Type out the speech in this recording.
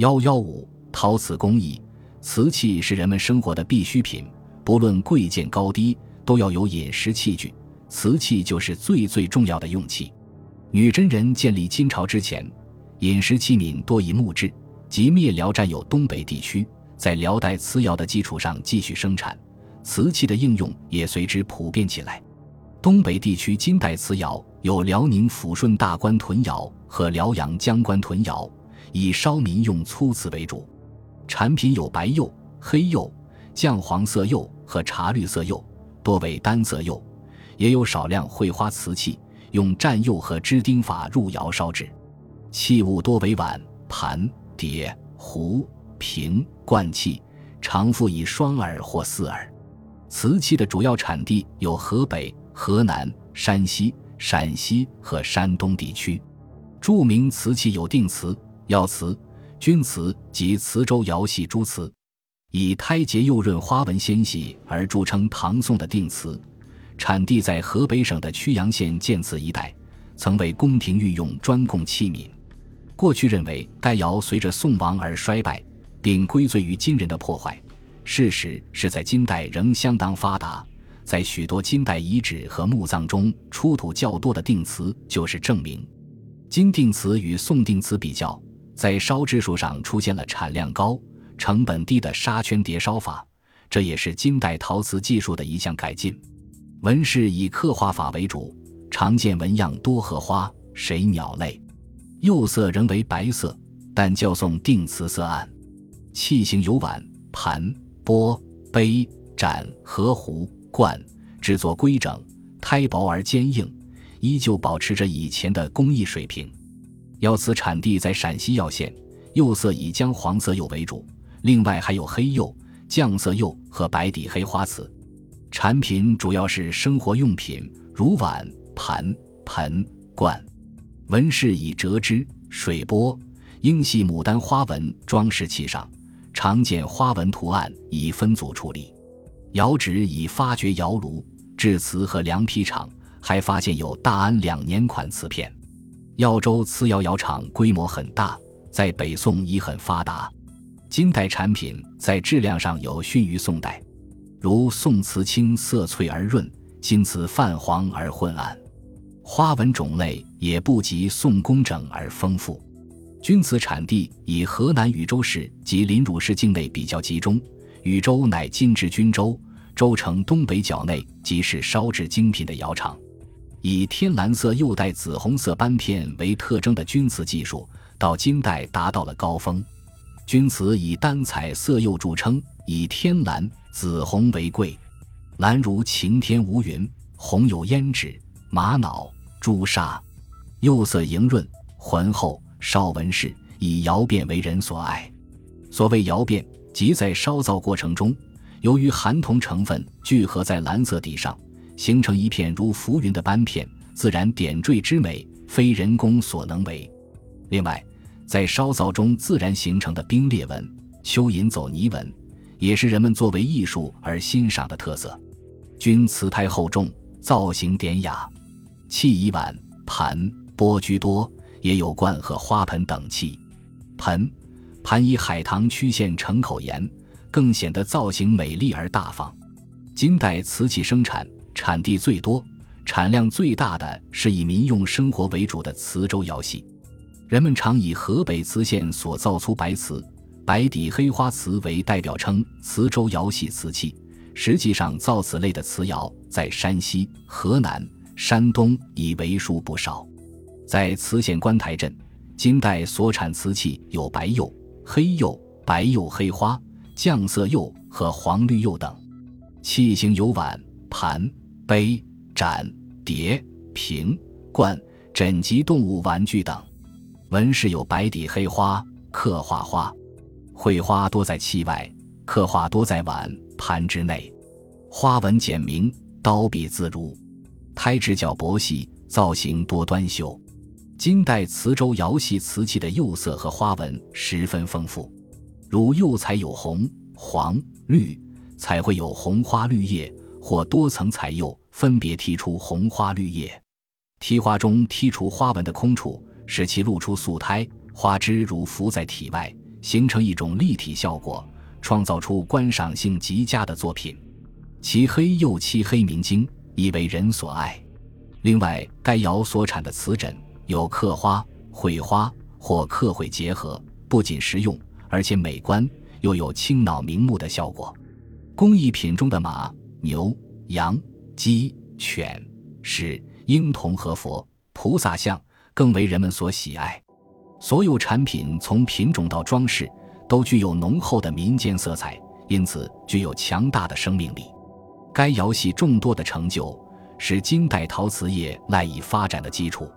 幺幺五陶瓷工艺，瓷器是人们生活的必需品，不论贵贱高低，都要有饮食器具。瓷器就是最最重要的用器。女真人建立金朝之前，饮食器皿多以木制，即灭辽占有东北地区，在辽代瓷窑的基础上继续生产，瓷器的应用也随之普遍起来。东北地区金代瓷窑有辽宁抚顺大官屯窑和辽阳江关屯窑，以烧民用粗瓷为主，产品有白釉、黑釉、酱黄色釉和茶绿色釉，多为单色釉。也有少量绘花瓷器，用蘸釉和支钉法入窑烧制，器物多为碗、盘、碟、壶、瓶、罐器，常附以双耳或四耳。瓷器的主要产地有河北、河南、山西、陕西和山东地区。著名瓷器有定瓷、药瓷、钧瓷及磁州窑系诸瓷，以胎洁釉润、花纹纤细而著称。唐宋的定瓷。产地在河北省的曲阳县建祠一带，曾为宫廷御用专供器皿。过去认为该窑随着宋亡而衰败，并归罪于金人的破坏。事实是在金代仍相当发达，在许多金代遗址和墓葬中出土较多的定瓷就是证明。金定瓷与宋定瓷比较，在烧制术上出现了产量高、成本低的砂圈叠烧法，这也是金代陶瓷技术的一项改进。纹饰以刻画法为主，常见纹样多荷花、水鸟类，釉色仍为白色，但较宋定瓷色暗。器型有碗、盘、钵、杯、盏和壶、罐，制作规整，胎薄而坚硬，依旧保持着以前的工艺水平。药瓷产地在陕西耀县，釉色以姜黄色釉为主，另外还有黑釉、酱色釉和白底黑花瓷。产品主要是生活用品，如碗、盘、盆、罐。纹饰以折枝、水波、英系牡丹花纹装饰器上，常见花纹图案以分组处理。窑址已发掘窑炉、制瓷和凉皮厂，还发现有大安两年款瓷片。耀州瓷窑窑厂规模很大，在北宋已很发达。金代产品在质量上有逊于宋代。如宋瓷青色翠而润，金瓷泛黄而昏暗，花纹种类也不及宋工整而丰富。钧瓷产地以河南禹州市及临汝市境内比较集中，禹州乃今至均州，州城东北角内即是烧制精品的窑厂。以天蓝色釉带紫红色斑片为特征的钧瓷技术，到金代达到了高峰。钧瓷以单彩色釉著称，以天蓝。紫红为贵，蓝如晴天无云，红有胭脂、玛瑙、朱砂，釉色莹润浑厚，烧纹饰以窑变为人所爱。所谓窑变，即在烧造过程中，由于含铜成分聚合在蓝色底上，形成一片如浮云的斑片，自然点缀之美，非人工所能为。另外，在烧造中自然形成的冰裂纹、蚯蚓走泥纹。也是人们作为艺术而欣赏的特色。钧瓷胎厚重，造型典雅，器以碗、盘、钵居多，也有罐和花盆等器。盆、盘以海棠曲线成口沿，更显得造型美丽而大方。金代瓷器生产产地最多、产量最大的是以民用生活为主的磁州窑系，人们常以河北磁县所造出白瓷。白底黑花瓷为代表称磁州窑系瓷器，实际上造此类的瓷窑在山西、河南、山东已为数不少。在磁县观台镇，金代所产瓷器有白釉、黑釉、白釉黑花、酱色釉和黄绿釉等。器型有碗、盘、杯、盏、碟、瓶、罐、枕及动物玩具等。纹饰有白底黑花，刻画花。绘花多在器外，刻画多在碗盘之内，花纹简明，刀笔自如，胎质较薄细，造型多端秀。金代磁州窑系瓷器的釉色和花纹十分丰富，如釉彩有红、黄、绿，彩绘有红花绿叶或多层彩釉分别剔出红花绿叶，剔花中剔除花纹的空处，使其露出素胎，花枝如浮在体外。形成一种立体效果，创造出观赏性极佳的作品。其黑釉漆黑明晶，亦为人所爱。另外，该窑所产的瓷枕有刻花、绘花或刻绘结合，不仅实用，而且美观，又有清脑明目的效果。工艺品中的马、牛、羊、鸡、犬、狮、婴童和佛、菩萨像更为人们所喜爱。所有产品从品种到装饰都具有浓厚的民间色彩，因此具有强大的生命力。该窑系众多的成就。是金代陶瓷业赖以发展的基础。